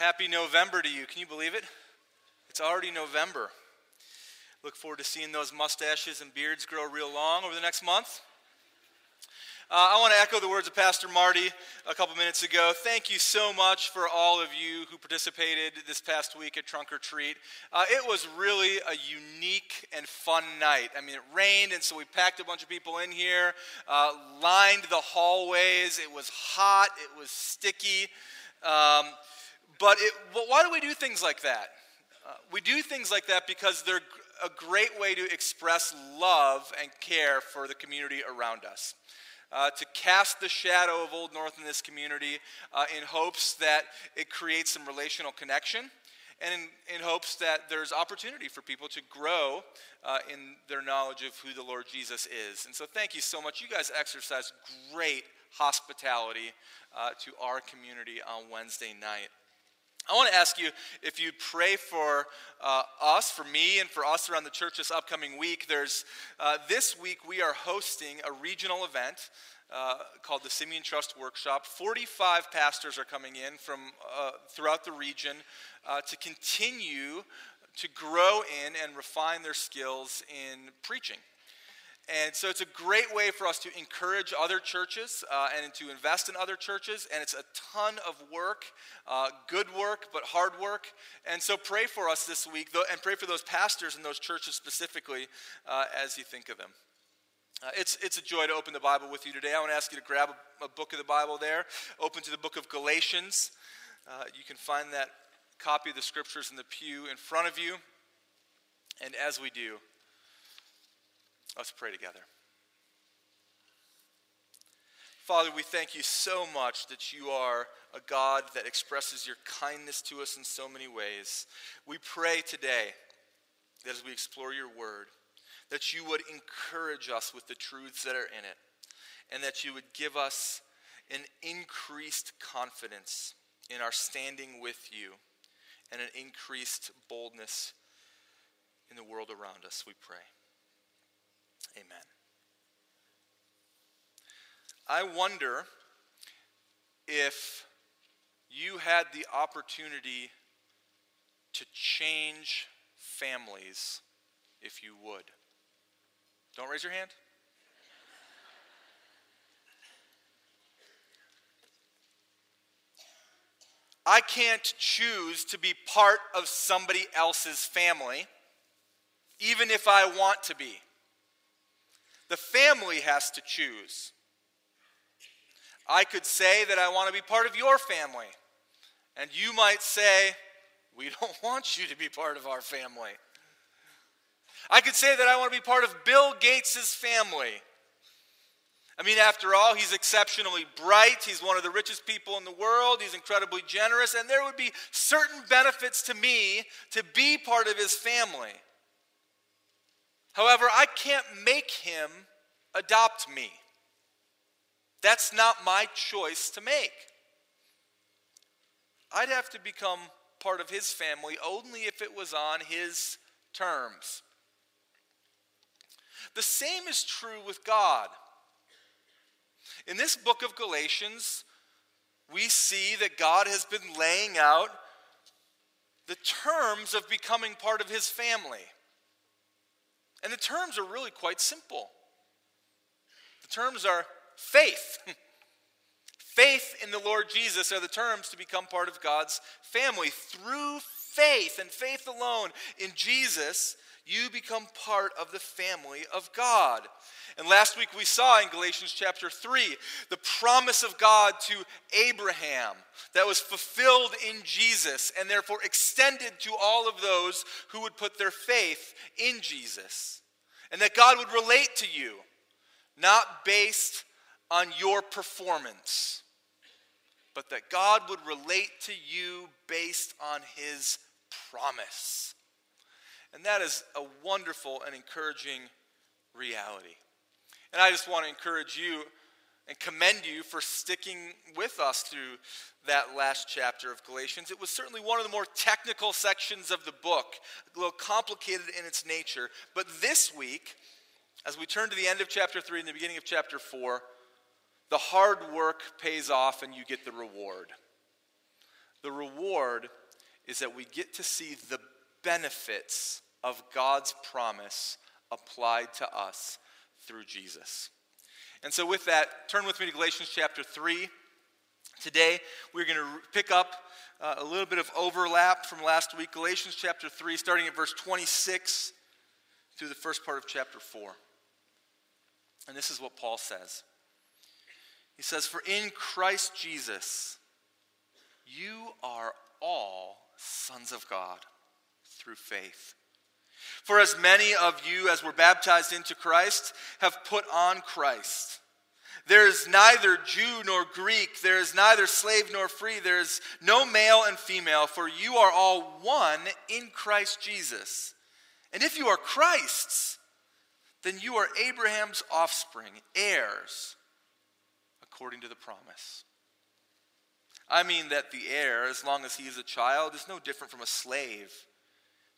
Happy November to you. Can you believe it? It's already November. Look forward to seeing those mustaches and beards grow real long over the next month. Uh, I want to echo the words of Pastor Marty a couple minutes ago. Thank you so much for all of you who participated this past week at Trunk or Treat. Uh, it was really a unique and fun night. I mean, it rained, and so we packed a bunch of people in here, uh, lined the hallways. It was hot, it was sticky. Um, but, it, but why do we do things like that? Uh, we do things like that because they're a great way to express love and care for the community around us uh, to cast the shadow of Old North in this community uh, in hopes that it creates some relational connection and in, in hopes that there's opportunity for people to grow uh, in their knowledge of who the Lord Jesus is. And so, thank you so much. You guys exercise great hospitality uh, to our community on Wednesday night. I want to ask you if you'd pray for uh, us, for me, and for us around the church this upcoming week. There's uh, this week we are hosting a regional event uh, called the Simeon Trust Workshop. 45 pastors are coming in from uh, throughout the region uh, to continue to grow in and refine their skills in preaching. And so it's a great way for us to encourage other churches uh, and to invest in other churches. And it's a ton of work, uh, good work, but hard work. And so pray for us this week and pray for those pastors and those churches specifically uh, as you think of them. Uh, it's, it's a joy to open the Bible with you today. I want to ask you to grab a, a book of the Bible there, open to the book of Galatians. Uh, you can find that copy of the scriptures in the pew in front of you. And as we do, Let's pray together. Father, we thank you so much that you are a God that expresses your kindness to us in so many ways. We pray today that as we explore your word, that you would encourage us with the truths that are in it, and that you would give us an increased confidence in our standing with you, and an increased boldness in the world around us, we pray. Amen. I wonder if you had the opportunity to change families if you would. Don't raise your hand. I can't choose to be part of somebody else's family, even if I want to be. The family has to choose. I could say that I want to be part of your family. And you might say, We don't want you to be part of our family. I could say that I want to be part of Bill Gates' family. I mean, after all, he's exceptionally bright. He's one of the richest people in the world. He's incredibly generous. And there would be certain benefits to me to be part of his family. However, I can't make him adopt me. That's not my choice to make. I'd have to become part of his family only if it was on his terms. The same is true with God. In this book of Galatians, we see that God has been laying out the terms of becoming part of his family. And the terms are really quite simple. The terms are faith. faith in the Lord Jesus are the terms to become part of God's family. Through faith and faith alone in Jesus, you become part of the family of God. And last week we saw in Galatians chapter 3 the promise of God to Abraham that was fulfilled in Jesus and therefore extended to all of those who would put their faith in Jesus. And that God would relate to you, not based on your performance, but that God would relate to you based on his promise. And that is a wonderful and encouraging reality. And I just want to encourage you and commend you for sticking with us through that last chapter of Galatians. It was certainly one of the more technical sections of the book, a little complicated in its nature. But this week, as we turn to the end of chapter 3 and the beginning of chapter 4, the hard work pays off and you get the reward. The reward is that we get to see the benefits of God's promise applied to us through Jesus. And so, with that, turn with me to Galatians chapter 3. Today, we're going to pick up uh, a little bit of overlap from last week. Galatians chapter 3, starting at verse 26 through the first part of chapter 4. And this is what Paul says He says, For in Christ Jesus, you are all sons of God through faith. For as many of you as were baptized into Christ have put on Christ. There is neither Jew nor Greek, there is neither slave nor free, there is no male and female, for you are all one in Christ Jesus. And if you are Christ's, then you are Abraham's offspring, heirs, according to the promise. I mean that the heir, as long as he is a child, is no different from a slave,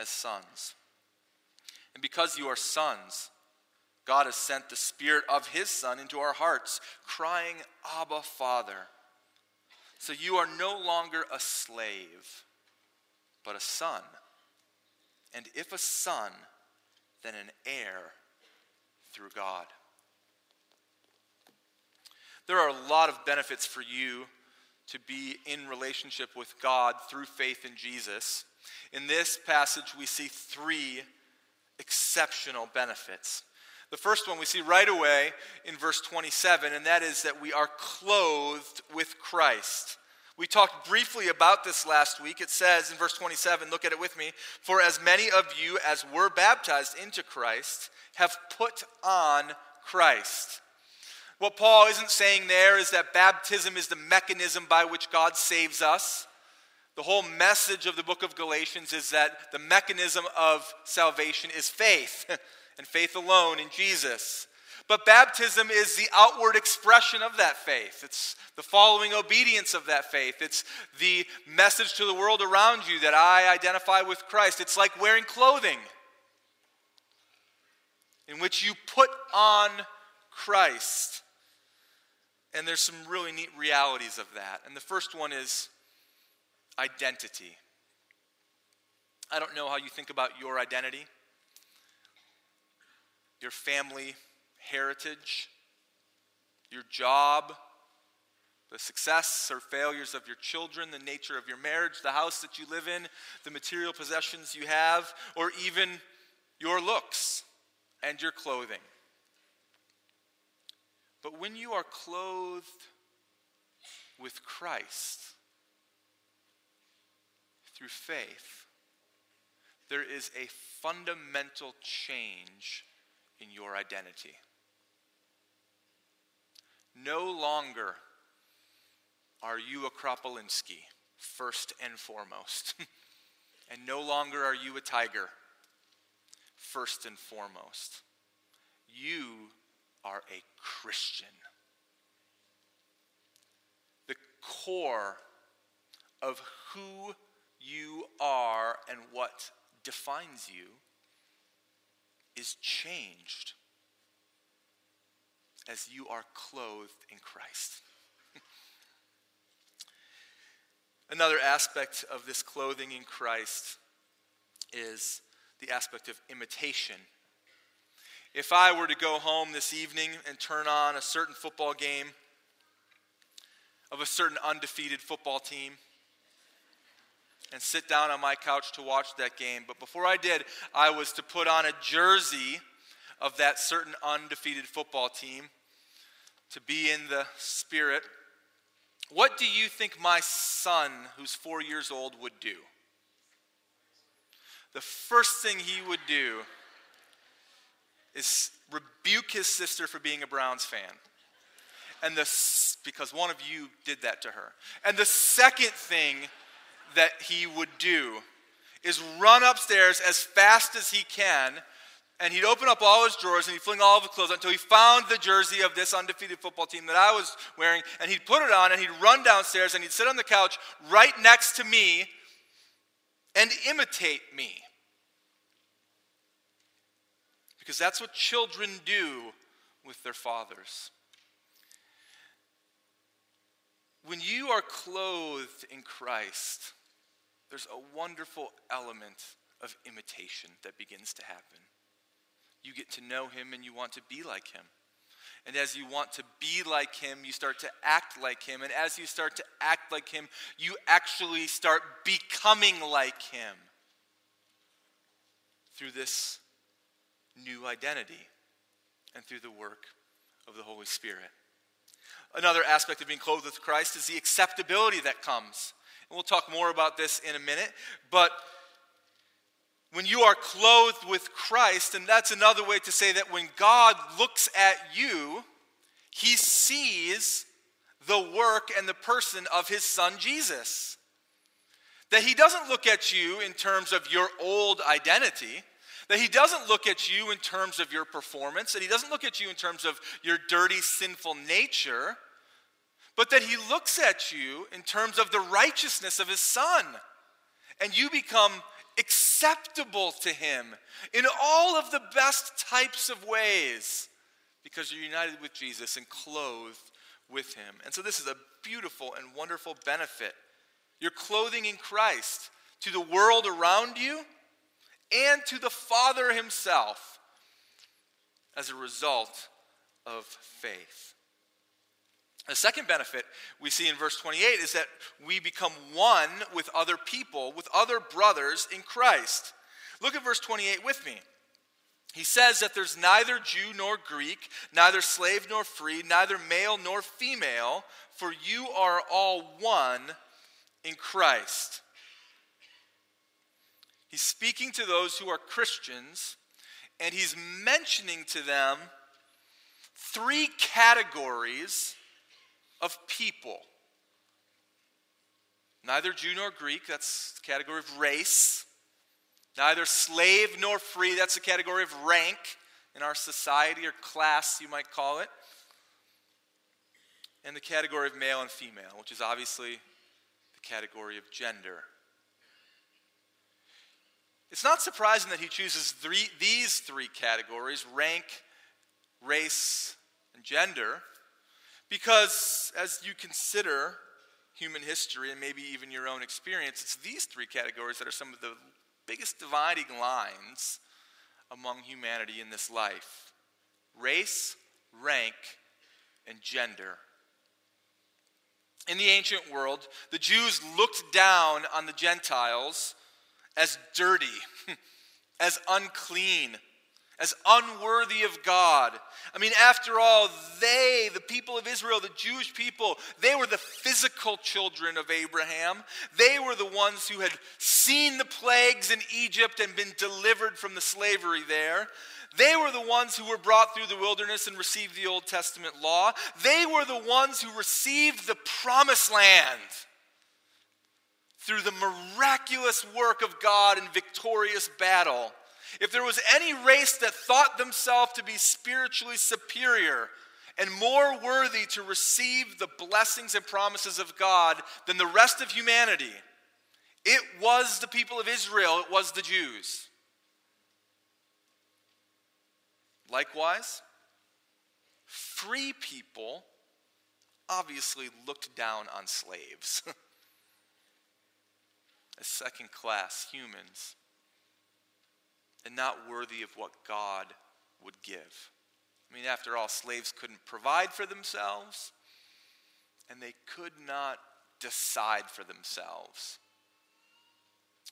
as sons. And because you are sons, God has sent the Spirit of His Son into our hearts, crying, Abba, Father. So you are no longer a slave, but a son. And if a son, then an heir through God. There are a lot of benefits for you to be in relationship with God through faith in Jesus. In this passage, we see three exceptional benefits. The first one we see right away in verse 27, and that is that we are clothed with Christ. We talked briefly about this last week. It says in verse 27, look at it with me, for as many of you as were baptized into Christ have put on Christ. What Paul isn't saying there is that baptism is the mechanism by which God saves us. The whole message of the book of Galatians is that the mechanism of salvation is faith, and faith alone in Jesus. But baptism is the outward expression of that faith. It's the following obedience of that faith. It's the message to the world around you that I identify with Christ. It's like wearing clothing in which you put on Christ. And there's some really neat realities of that. And the first one is identity. I don't know how you think about your identity, your family heritage, your job, the success or failures of your children, the nature of your marriage, the house that you live in, the material possessions you have, or even your looks and your clothing. But when you are clothed with Christ through faith, there is a fundamental change in your identity. No longer are you a Kropolinski, first and foremost. and no longer are you a tiger, first and foremost. You are a Christian. The core of who you are and what defines you is changed as you are clothed in Christ. Another aspect of this clothing in Christ is the aspect of imitation. If I were to go home this evening and turn on a certain football game of a certain undefeated football team and sit down on my couch to watch that game, but before I did, I was to put on a jersey of that certain undefeated football team to be in the spirit. What do you think my son, who's four years old, would do? The first thing he would do is rebuke his sister for being a Browns fan And the, because one of you did that to her. And the second thing that he would do is run upstairs as fast as he can and he'd open up all his drawers and he'd fling all of his clothes until he found the jersey of this undefeated football team that I was wearing, and he'd put it on and he'd run downstairs and he'd sit on the couch right next to me and imitate me. Because that's what children do with their fathers. When you are clothed in Christ, there's a wonderful element of imitation that begins to happen you get to know him and you want to be like him. And as you want to be like him, you start to act like him. And as you start to act like him, you actually start becoming like him through this new identity and through the work of the Holy Spirit. Another aspect of being clothed with Christ is the acceptability that comes. And we'll talk more about this in a minute, but when you are clothed with Christ, and that's another way to say that when God looks at you, he sees the work and the person of his son Jesus. That he doesn't look at you in terms of your old identity, that he doesn't look at you in terms of your performance, that he doesn't look at you in terms of your dirty, sinful nature, but that he looks at you in terms of the righteousness of his son. And you become acceptable to Him in all of the best types of ways because you're united with Jesus and clothed with Him. And so, this is a beautiful and wonderful benefit. You're clothing in Christ to the world around you and to the Father Himself as a result of faith. The second benefit we see in verse 28 is that we become one with other people, with other brothers in Christ. Look at verse 28 with me. He says that there's neither Jew nor Greek, neither slave nor free, neither male nor female, for you are all one in Christ. He's speaking to those who are Christians, and he's mentioning to them three categories of people. Neither Jew nor Greek, that's the category of race. Neither slave nor free, that's the category of rank in our society or class, you might call it. And the category of male and female, which is obviously the category of gender. It's not surprising that he chooses three, these three categories rank, race, and gender because as you consider human history and maybe even your own experience, it's these three categories that are some of the biggest dividing lines among humanity in this life race, rank, and gender. In the ancient world, the Jews looked down on the Gentiles as dirty, as unclean, as unworthy of God. I mean, after all, they, the people of Israel, the Jewish people, they were the physical children of Abraham. They were the ones who had seen the plagues in Egypt and been delivered from the slavery there. They were the ones who were brought through the wilderness and received the Old Testament law. They were the ones who received the promised land through the miraculous work of God in victorious battle. If there was any race that thought themselves to be spiritually superior and more worthy to receive the blessings and promises of God than the rest of humanity, it was the people of Israel, it was the Jews. Likewise, free people obviously looked down on slaves as second class humans and not worthy of what God would give. I mean, after all, slaves couldn't provide for themselves, and they could not decide for themselves.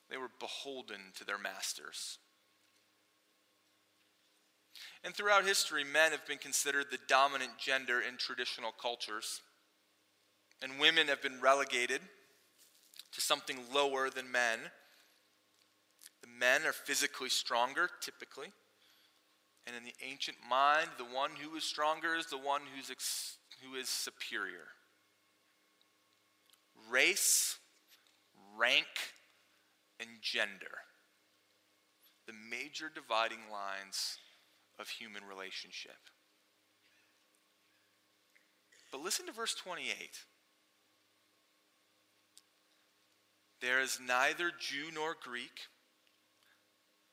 They were beholden to their masters. And throughout history, men have been considered the dominant gender in traditional cultures, and women have been relegated to something lower than men. The men are physically stronger, typically, And in the ancient mind, the one who is stronger is the one who's ex- who is superior. Race, rank, and gender. The major dividing lines of human relationship. But listen to verse 28. There is neither Jew nor Greek.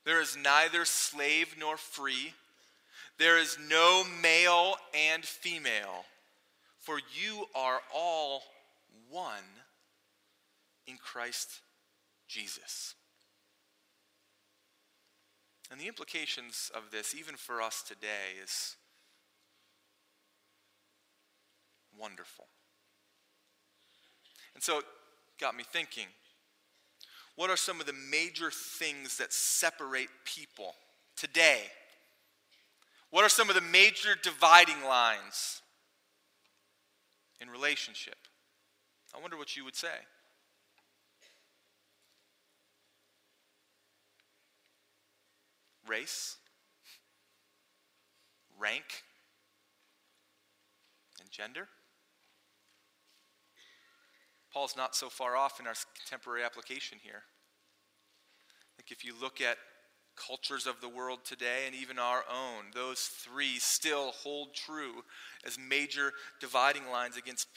There is neither slave nor free. There is no male and female, for you are all one in Christ Jesus. And the implications of this, even for us today, is wonderful. And so it got me thinking what are some of the major things that separate people today? What are some of the major dividing lines in relationship? I wonder what you would say. Race, rank, and gender? Paul's not so far off in our contemporary application here. I think if you look at cultures of the world today and even our own, those three still hold true as major dividing lines against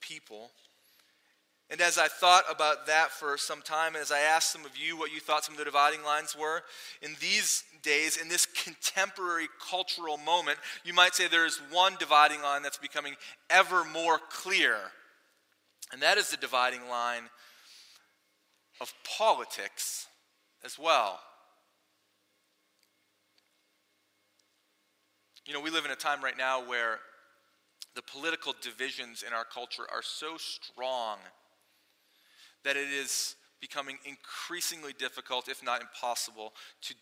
people. And as I thought about that for some time, and as I asked some of you what you thought some of the dividing lines were, in these days, in this contemporary cultural moment, you might say there is one dividing line that's becoming ever more clear. And that is the dividing line of politics as well. You know, we live in a time right now where the political divisions in our culture are so strong that it is becoming increasingly difficult, if not impossible, to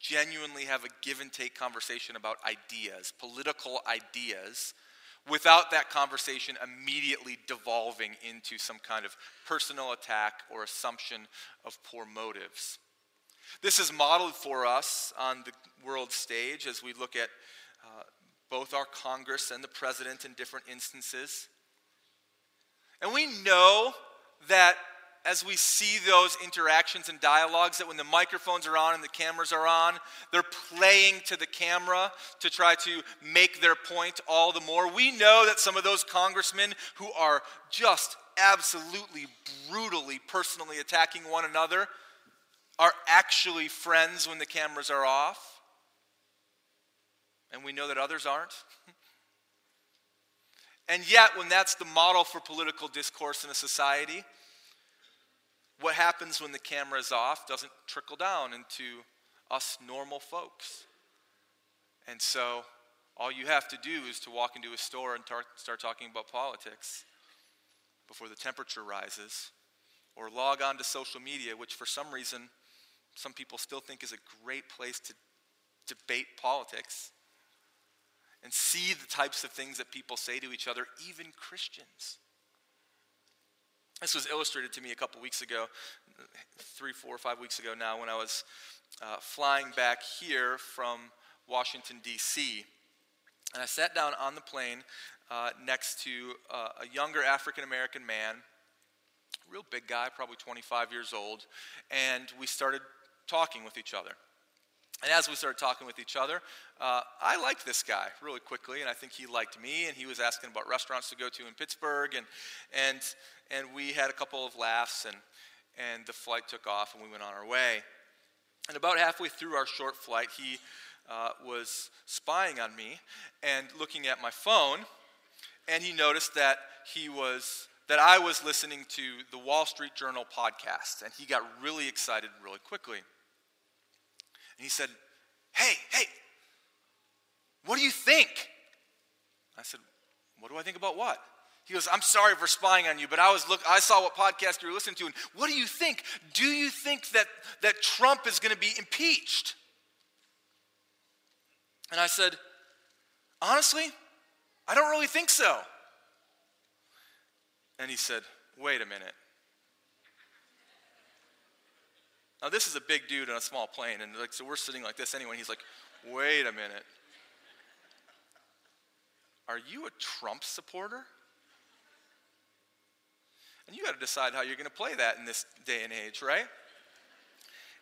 genuinely have a give and take conversation about ideas, political ideas, without that conversation immediately devolving into some kind of personal attack or assumption of poor motives. This is modeled for us on the world stage as we look at uh, both our Congress and the president in different instances. And we know that as we see those interactions and dialogues that when the microphones are on and the cameras are on, they're playing to the camera to try to make their point all the more. We know that some of those congressmen who are just absolutely brutally personally attacking one another are actually friends when the cameras are off. And we know that others aren't. and yet, when that's the model for political discourse in a society, what happens when the camera is off doesn't trickle down into us normal folks. And so all you have to do is to walk into a store and tar- start talking about politics before the temperature rises, or log on to social media, which for some reason some people still think is a great place to debate politics, and see the types of things that people say to each other, even Christians. This was illustrated to me a couple weeks ago, three, four, five weeks ago now, when I was uh, flying back here from Washington, D.C. And I sat down on the plane uh, next to uh, a younger African American man, real big guy, probably 25 years old, and we started talking with each other. And as we started talking with each other, uh, I liked this guy really quickly, and I think he liked me, and he was asking about restaurants to go to in Pittsburgh, and, and, and we had a couple of laughs, and, and the flight took off, and we went on our way. And about halfway through our short flight, he uh, was spying on me and looking at my phone, and he noticed that he was that I was listening to the Wall Street Journal podcast, and he got really excited really quickly. And he said, Hey, hey, what do you think? I said, What do I think about what? He goes, I'm sorry for spying on you, but I was look I saw what podcast you were listening to, and what do you think? Do you think that, that Trump is going to be impeached? And I said, honestly, I don't really think so. And he said, wait a minute. Now, this is a big dude in a small plane, and like, so we're sitting like this anyway. He's like, wait a minute. Are you a Trump supporter? And you got to decide how you're going to play that in this day and age, right?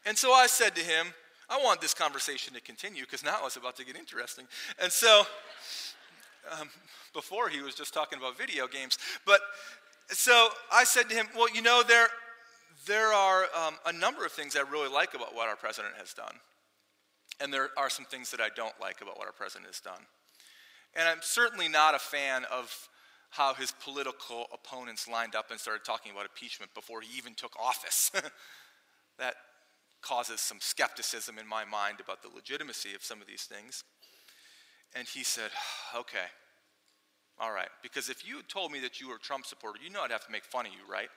And so I said to him, I want this conversation to continue because now it's about to get interesting. And so, um, before he was just talking about video games. But so I said to him, Well, you know, there, there are um, a number of things I really like about what our president has done. And there are some things that I don't like about what our president has done. And I'm certainly not a fan of how his political opponents lined up and started talking about impeachment before he even took office. that causes some skepticism in my mind about the legitimacy of some of these things. And he said, Okay, all right, because if you told me that you were a Trump supporter, you know I'd have to make fun of you, right?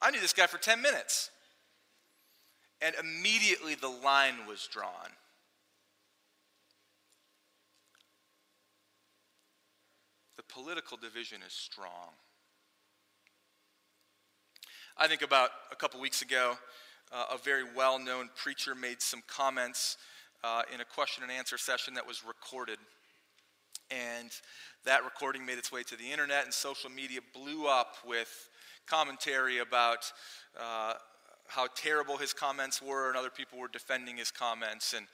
I knew this guy for 10 minutes. And immediately the line was drawn. The political division is strong. I think about a couple weeks ago, uh, a very well known preacher made some comments uh, in a question and answer session that was recorded. And that recording made its way to the internet, and social media blew up with commentary about uh, how terrible his comments were, and other people were defending his comments, and,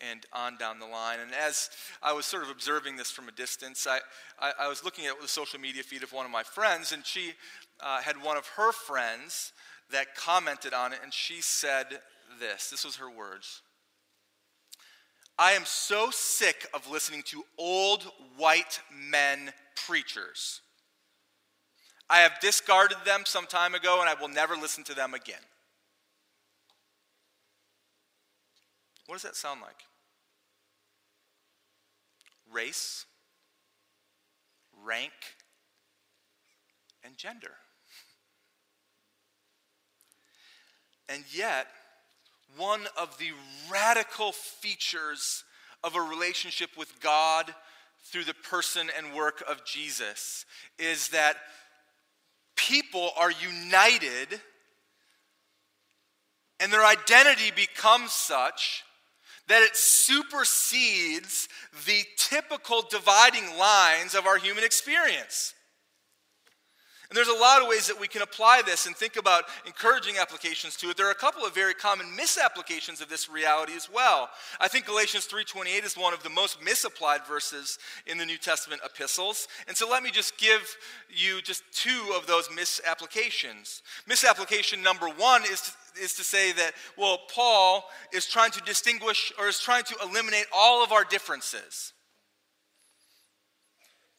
and on down the line. And as I was sort of observing this from a distance, I, I, I was looking at the social media feed of one of my friends, and she uh, had one of her friends that commented on it, and she said this this was her words. I am so sick of listening to old white men preachers. I have discarded them some time ago and I will never listen to them again. What does that sound like? Race, rank, and gender. And yet, one of the radical features of a relationship with God through the person and work of Jesus is that people are united and their identity becomes such that it supersedes the typical dividing lines of our human experience. And there's a lot of ways that we can apply this and think about encouraging applications to it. There are a couple of very common misapplications of this reality as well. I think Galatians 3:28 is one of the most misapplied verses in the New Testament epistles. And so let me just give you just two of those misapplications. Misapplication number 1 is to, is to say that well Paul is trying to distinguish or is trying to eliminate all of our differences.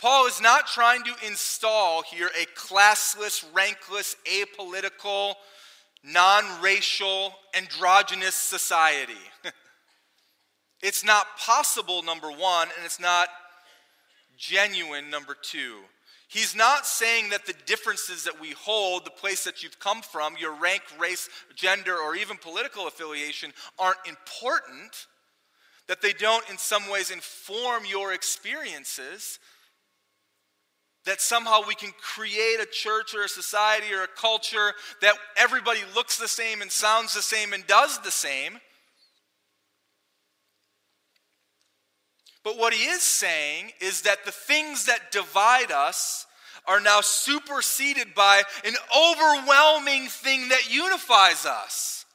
Paul is not trying to install here a classless, rankless, apolitical, non racial, androgynous society. it's not possible, number one, and it's not genuine, number two. He's not saying that the differences that we hold, the place that you've come from, your rank, race, gender, or even political affiliation, aren't important, that they don't in some ways inform your experiences that somehow we can create a church or a society or a culture that everybody looks the same and sounds the same and does the same. But what he is saying is that the things that divide us are now superseded by an overwhelming thing that unifies us.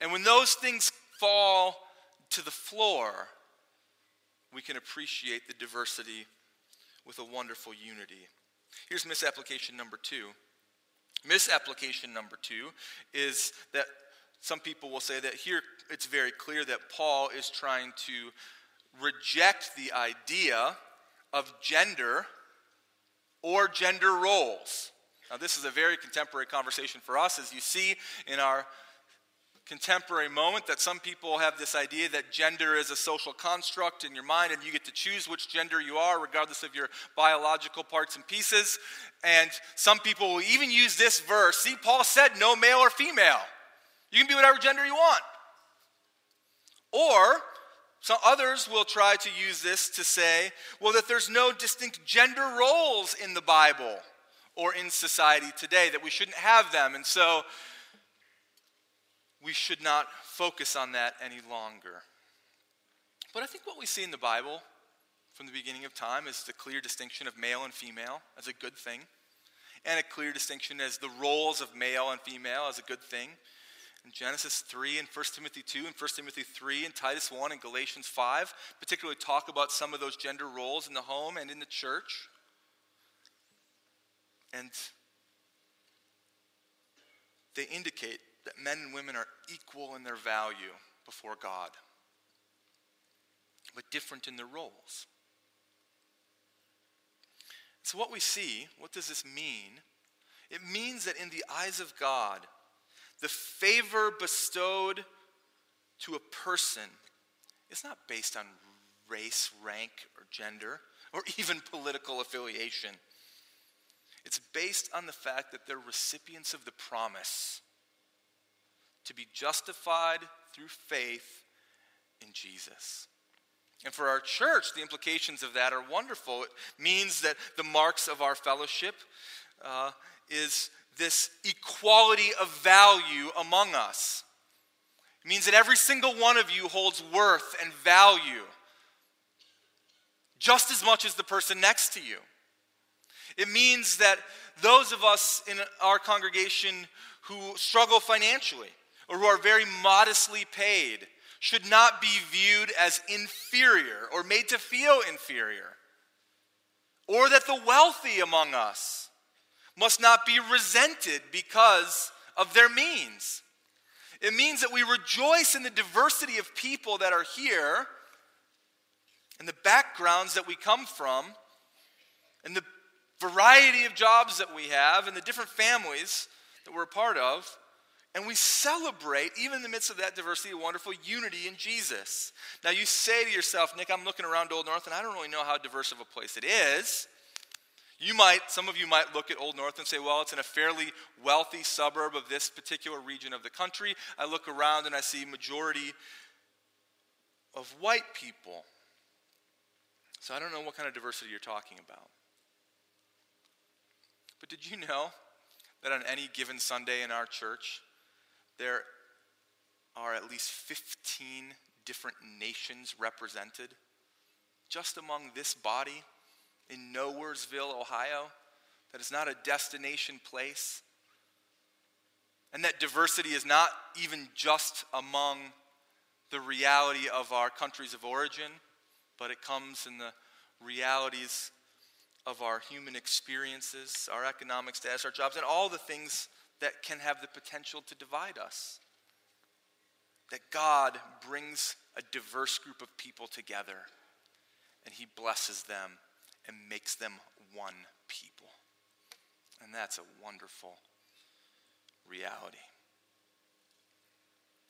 And when those things fall to the floor, we can appreciate the diversity with a wonderful unity. Here's misapplication number two. Misapplication number two is that some people will say that here it's very clear that Paul is trying to reject the idea of gender or gender roles. Now, this is a very contemporary conversation for us, as you see in our contemporary moment that some people have this idea that gender is a social construct in your mind and you get to choose which gender you are regardless of your biological parts and pieces. And some people will even use this verse. See, Paul said no male or female. You can be whatever gender you want. Or some others will try to use this to say, well, that there's no distinct gender roles in the Bible or in society today, that we shouldn't have them. And so we should not focus on that any longer. But I think what we see in the Bible from the beginning of time is the clear distinction of male and female as a good thing, and a clear distinction as the roles of male and female as a good thing. In Genesis 3 and 1 Timothy 2 and 1 Timothy 3 and Titus 1 and Galatians 5, particularly talk about some of those gender roles in the home and in the church. And they indicate that men and women are equal in their value before God, but different in their roles. So, what we see, what does this mean? It means that in the eyes of God, the favor bestowed to a person is not based on race, rank, or gender, or even political affiliation. It's based on the fact that they're recipients of the promise to be justified through faith in Jesus. And for our church, the implications of that are wonderful. It means that the marks of our fellowship uh, is this equality of value among us. It means that every single one of you holds worth and value just as much as the person next to you. It means that those of us in our congregation who struggle financially or who are very modestly paid should not be viewed as inferior or made to feel inferior. Or that the wealthy among us must not be resented because of their means. It means that we rejoice in the diversity of people that are here and the backgrounds that we come from and the variety of jobs that we have and the different families that we're a part of. And we celebrate, even in the midst of that diversity, a wonderful unity in Jesus. Now, you say to yourself, Nick, I'm looking around Old North and I don't really know how diverse of a place it is. You might, some of you might look at Old North and say, well, it's in a fairly wealthy suburb of this particular region of the country. I look around and I see majority of white people. So I don't know what kind of diversity you're talking about. But did you know that on any given Sunday in our church, there are at least 15 different nations represented just among this body in Nowheresville, Ohio, that is not a destination place. And that diversity is not even just among the reality of our countries of origin, but it comes in the realities of our human experiences, our economic status, our jobs, and all the things that can have the potential to divide us. That God brings a diverse group of people together and He blesses them and makes them one people. And that's a wonderful reality.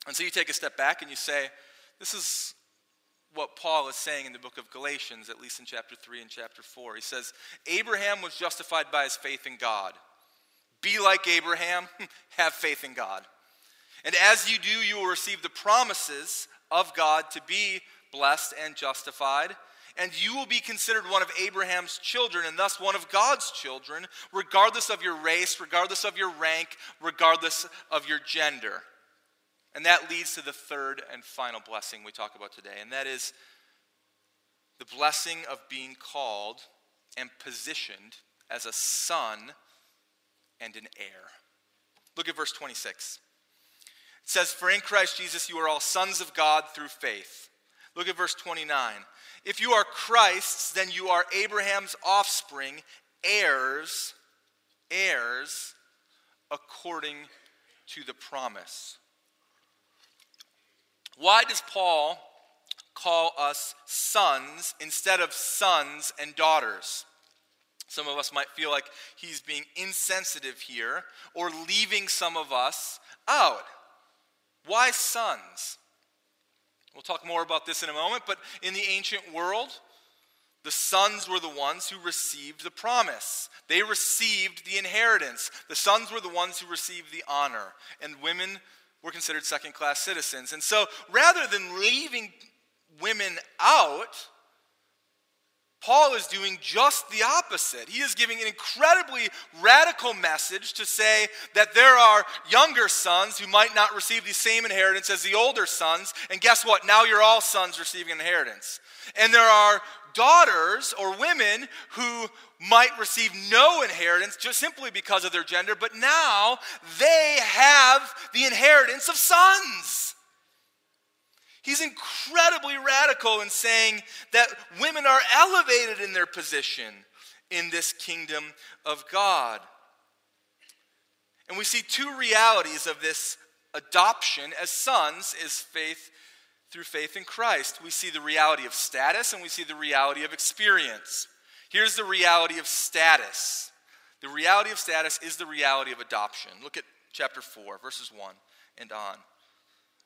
And so you take a step back and you say, this is what Paul is saying in the book of Galatians, at least in chapter 3 and chapter 4. He says, Abraham was justified by his faith in God. Be like Abraham, have faith in God. And as you do, you will receive the promises of God to be blessed and justified. And you will be considered one of Abraham's children, and thus one of God's children, regardless of your race, regardless of your rank, regardless of your gender. And that leads to the third and final blessing we talk about today, and that is the blessing of being called and positioned as a son and an heir. Look at verse 26. It says, For in Christ Jesus you are all sons of God through faith. Look at verse 29. If you are Christ's, then you are Abraham's offspring, heirs, heirs according to the promise. Why does Paul call us sons instead of sons and daughters? Some of us might feel like he's being insensitive here or leaving some of us out. Why sons? We'll talk more about this in a moment, but in the ancient world, the sons were the ones who received the promise. They received the inheritance. The sons were the ones who received the honor, and women were considered second class citizens. And so rather than leaving women out, Paul is doing just the opposite. He is giving an incredibly radical message to say that there are younger sons who might not receive the same inheritance as the older sons. And guess what? Now you're all sons receiving inheritance. And there are daughters or women who might receive no inheritance just simply because of their gender, but now they have the inheritance of sons. He's incredibly radical in saying that women are elevated in their position in this kingdom of God. And we see two realities of this adoption as sons is faith through faith in Christ. We see the reality of status and we see the reality of experience. Here's the reality of status. The reality of status is the reality of adoption. Look at chapter 4, verses 1 and on.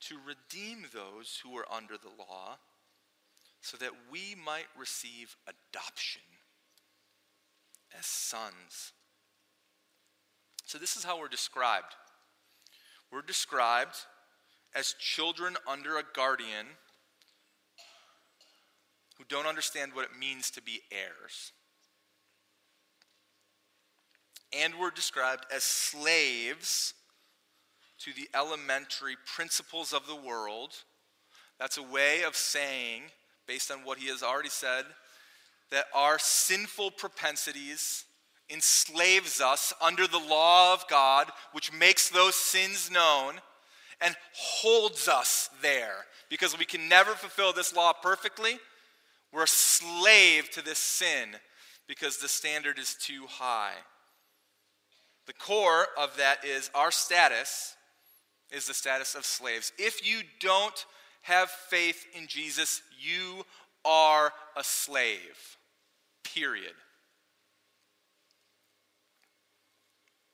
to redeem those who were under the law, so that we might receive adoption as sons. So, this is how we're described. We're described as children under a guardian who don't understand what it means to be heirs. And we're described as slaves to the elementary principles of the world. That's a way of saying, based on what he has already said, that our sinful propensities enslaves us under the law of God, which makes those sins known and holds us there because we can never fulfill this law perfectly. We're a slave to this sin because the standard is too high. The core of that is our status is the status of slaves. If you don't have faith in Jesus, you are a slave. Period.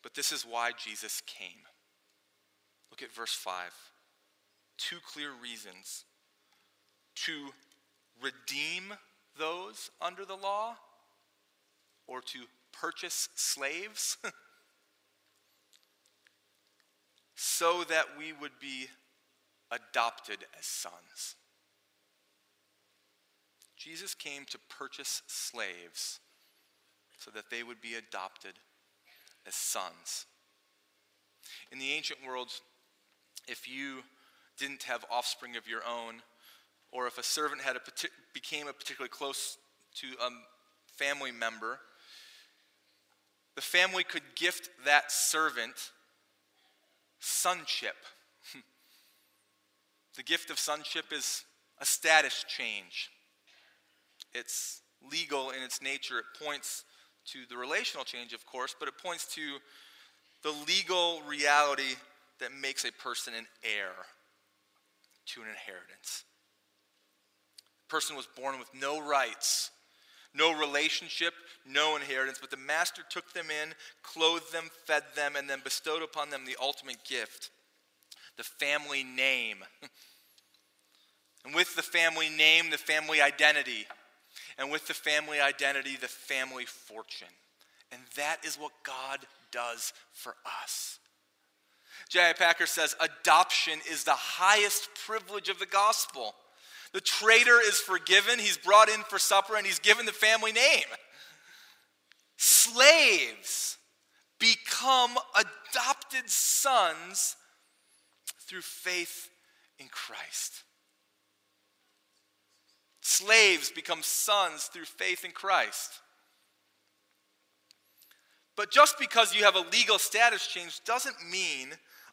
But this is why Jesus came. Look at verse 5. Two clear reasons to redeem those under the law or to purchase slaves. so that we would be adopted as sons. Jesus came to purchase slaves so that they would be adopted as sons. In the ancient world, if you didn't have offspring of your own, or if a servant had a became a particularly close to a family member, the family could gift that servant sonship. the gift of sonship is a status change. It's legal in its nature. It points to the relational change, of course, but it points to the legal reality that makes a person an heir to an inheritance. A person was born with no rights no relationship, no inheritance, but the master took them in, clothed them, fed them, and then bestowed upon them the ultimate gift the family name. and with the family name, the family identity. And with the family identity, the family fortune. And that is what God does for us. J.I. Packer says adoption is the highest privilege of the gospel. The traitor is forgiven, he's brought in for supper, and he's given the family name. Slaves become adopted sons through faith in Christ. Slaves become sons through faith in Christ. But just because you have a legal status change doesn't mean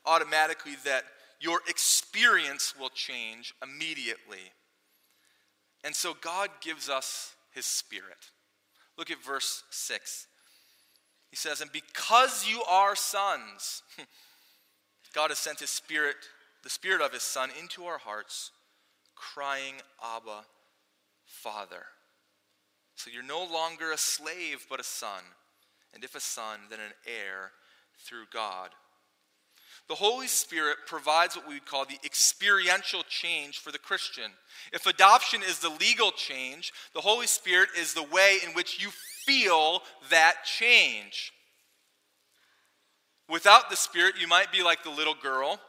automatically that your experience will change immediately. And so God gives us his spirit. Look at verse 6. He says, And because you are sons, God has sent his spirit, the spirit of his son, into our hearts, crying, Abba, Father. So you're no longer a slave, but a son. And if a son, then an heir through God. The Holy Spirit provides what we would call the experiential change for the Christian. If adoption is the legal change, the Holy Spirit is the way in which you feel that change. Without the Spirit, you might be like the little girl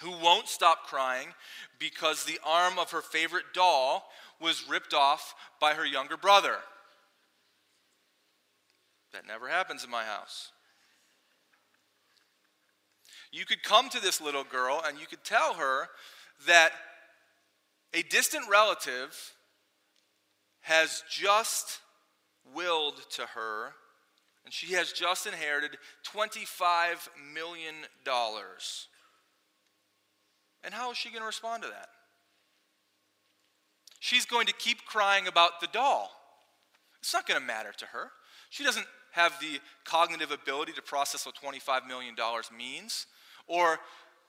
who won't stop crying because the arm of her favorite doll was ripped off by her younger brother. That never happens in my house. You could come to this little girl and you could tell her that a distant relative has just willed to her, and she has just inherited $25 million. And how is she going to respond to that? She's going to keep crying about the doll. It's not going to matter to her. She doesn't have the cognitive ability to process what $25 million means or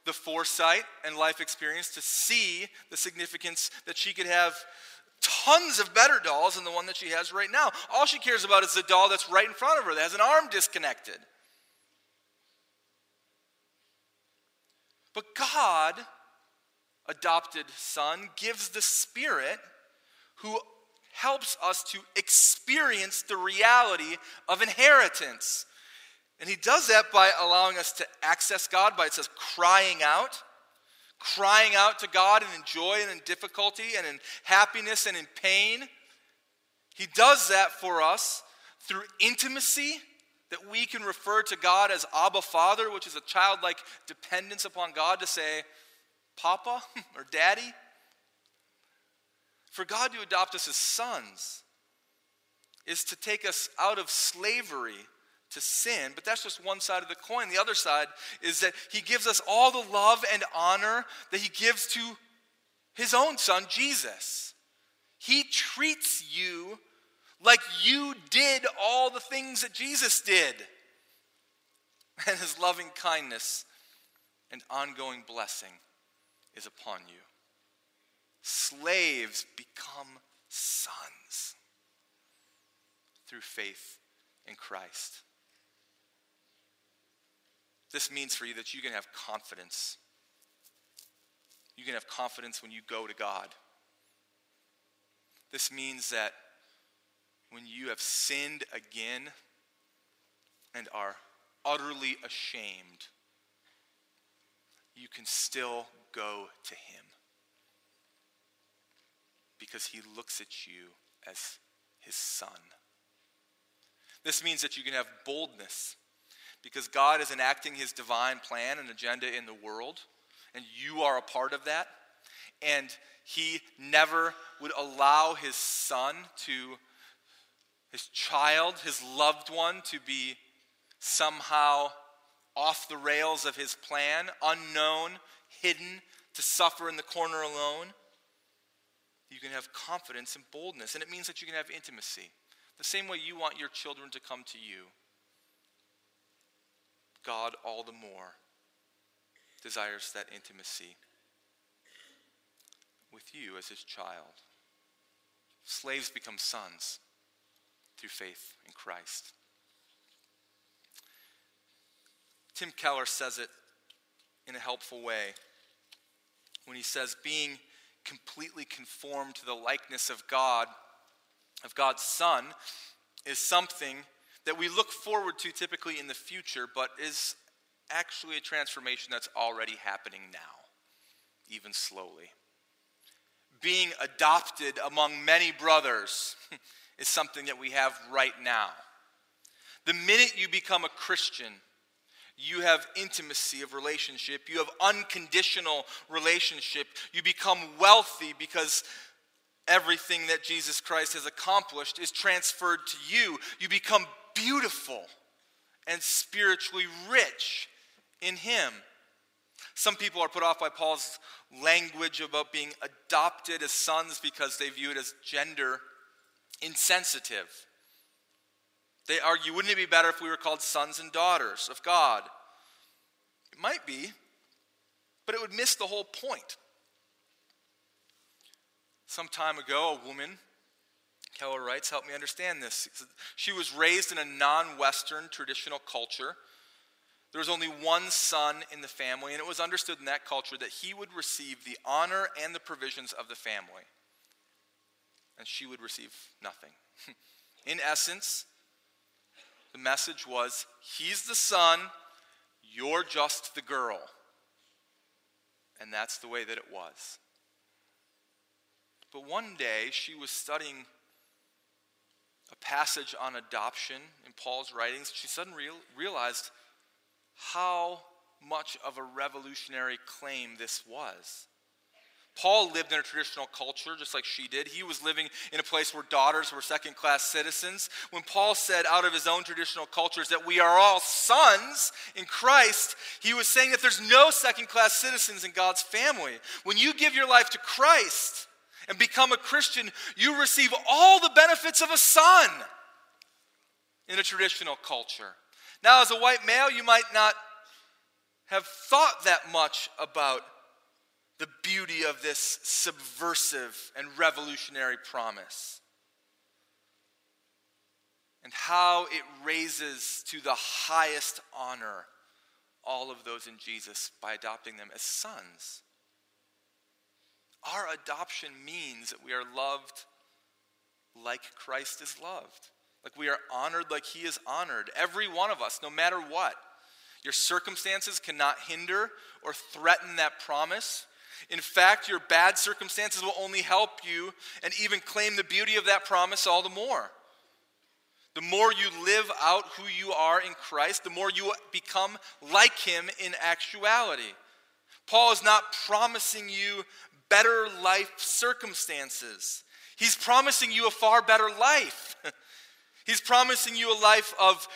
the foresight and life experience to see the significance that she could have tons of better dolls than the one that she has right now. All she cares about is the doll that's right in front of her that has an arm disconnected. But God, adopted son, gives the Spirit who helps us to experience the reality of inheritance. And he does that by allowing us to access God, by it says crying out, crying out to God and in joy and in difficulty and in happiness and in pain. He does that for us through intimacy, that we can refer to God as Abba Father, which is a childlike dependence upon God to say, Papa or Daddy. For God to adopt us as sons is to take us out of slavery to sin, but that's just one side of the coin. The other side is that he gives us all the love and honor that he gives to his own son, Jesus. He treats you like you did all the things that Jesus did. And his loving kindness and ongoing blessing is upon you. Slaves become sons through faith in Christ. This means for you that you can have confidence. You can have confidence when you go to God. This means that when you have sinned again and are utterly ashamed, you can still go to Him because He looks at you as His Son. This means that you can have boldness because God is enacting his divine plan and agenda in the world, and you are a part of that. And he never would allow his son to, his child, his loved one, to be somehow off the rails of his plan, unknown, hidden, to suffer in the corner alone. You can have confidence and boldness, and it means that you can have intimacy. The same way you want your children to come to you. God all the more desires that intimacy with you as his child. Slaves become sons through faith in Christ. Tim Keller says it in a helpful way when he says, being completely conformed to the likeness of God, of God's Son, is something that we look forward to typically in the future, but is actually a transformation that's already happening now, even slowly. Being adopted among many brothers is something that we have right now. The minute you become a Christian, you have intimacy of relationship, you have unconditional relationship, you become wealthy because everything that Jesus Christ has accomplished is transferred to you. You become beautiful and spiritually rich in Him. Some people are put off by Paul's language about being adopted as sons because they view it as gender insensitive. They argue, wouldn't it be better if we were called sons and daughters of God? It might be, but it would miss the whole point. Some time ago, a woman Keller writes, help me understand this. She was raised in a non Western traditional culture. There was only one son in the family, and it was understood in that culture that he would receive the honor and the provisions of the family, and she would receive nothing. in essence, the message was He's the son, you're just the girl. And that's the way that it was. But one day she was studying a passage on adoption in Paul's writings. She suddenly real, realized how much of a revolutionary claim this was. Paul lived in a traditional culture just like she did. He was living in a place where daughters were second class citizens. When Paul said out of his own traditional cultures that we are all sons in Christ, he was saying that there's no second class citizens in God's family. When you give your life to Christ and become a Christian, you receive all the benefits of a son in a traditional culture. Now, as a white male, you might not have thought that much about the beauty of this subversive and revolutionary promise and how it raises to the highest honor all of those in Jesus by adopting them as sons. Our adoption means that we are loved like Christ is loved. Like we are honored like he is honored. Every one of us, no matter what. Your circumstances cannot hinder or threaten that promise. In fact, your bad circumstances will only help you and even claim the beauty of that promise all the more. The more you live out who you are in Christ, the more you become like Him in actuality. Paul is not promising you better life circumstances, he's promising you a far better life. he's promising you a life of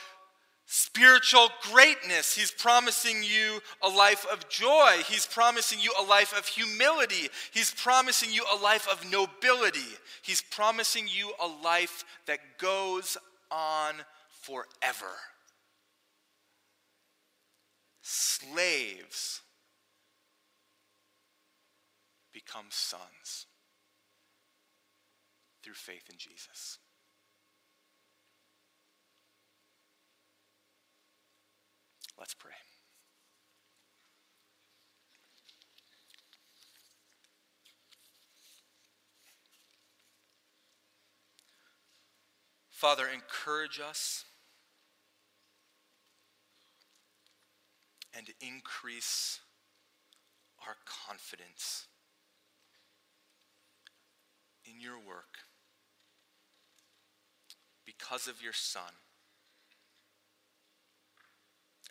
spiritual greatness. He's promising you a life of joy. He's promising you a life of humility. He's promising you a life of nobility. He's promising you a life that goes on forever. Slaves become sons through faith in Jesus. Let's pray. Father, encourage us and increase our confidence in your work because of your Son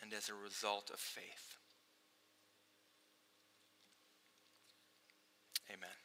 and as a result of faith. Amen.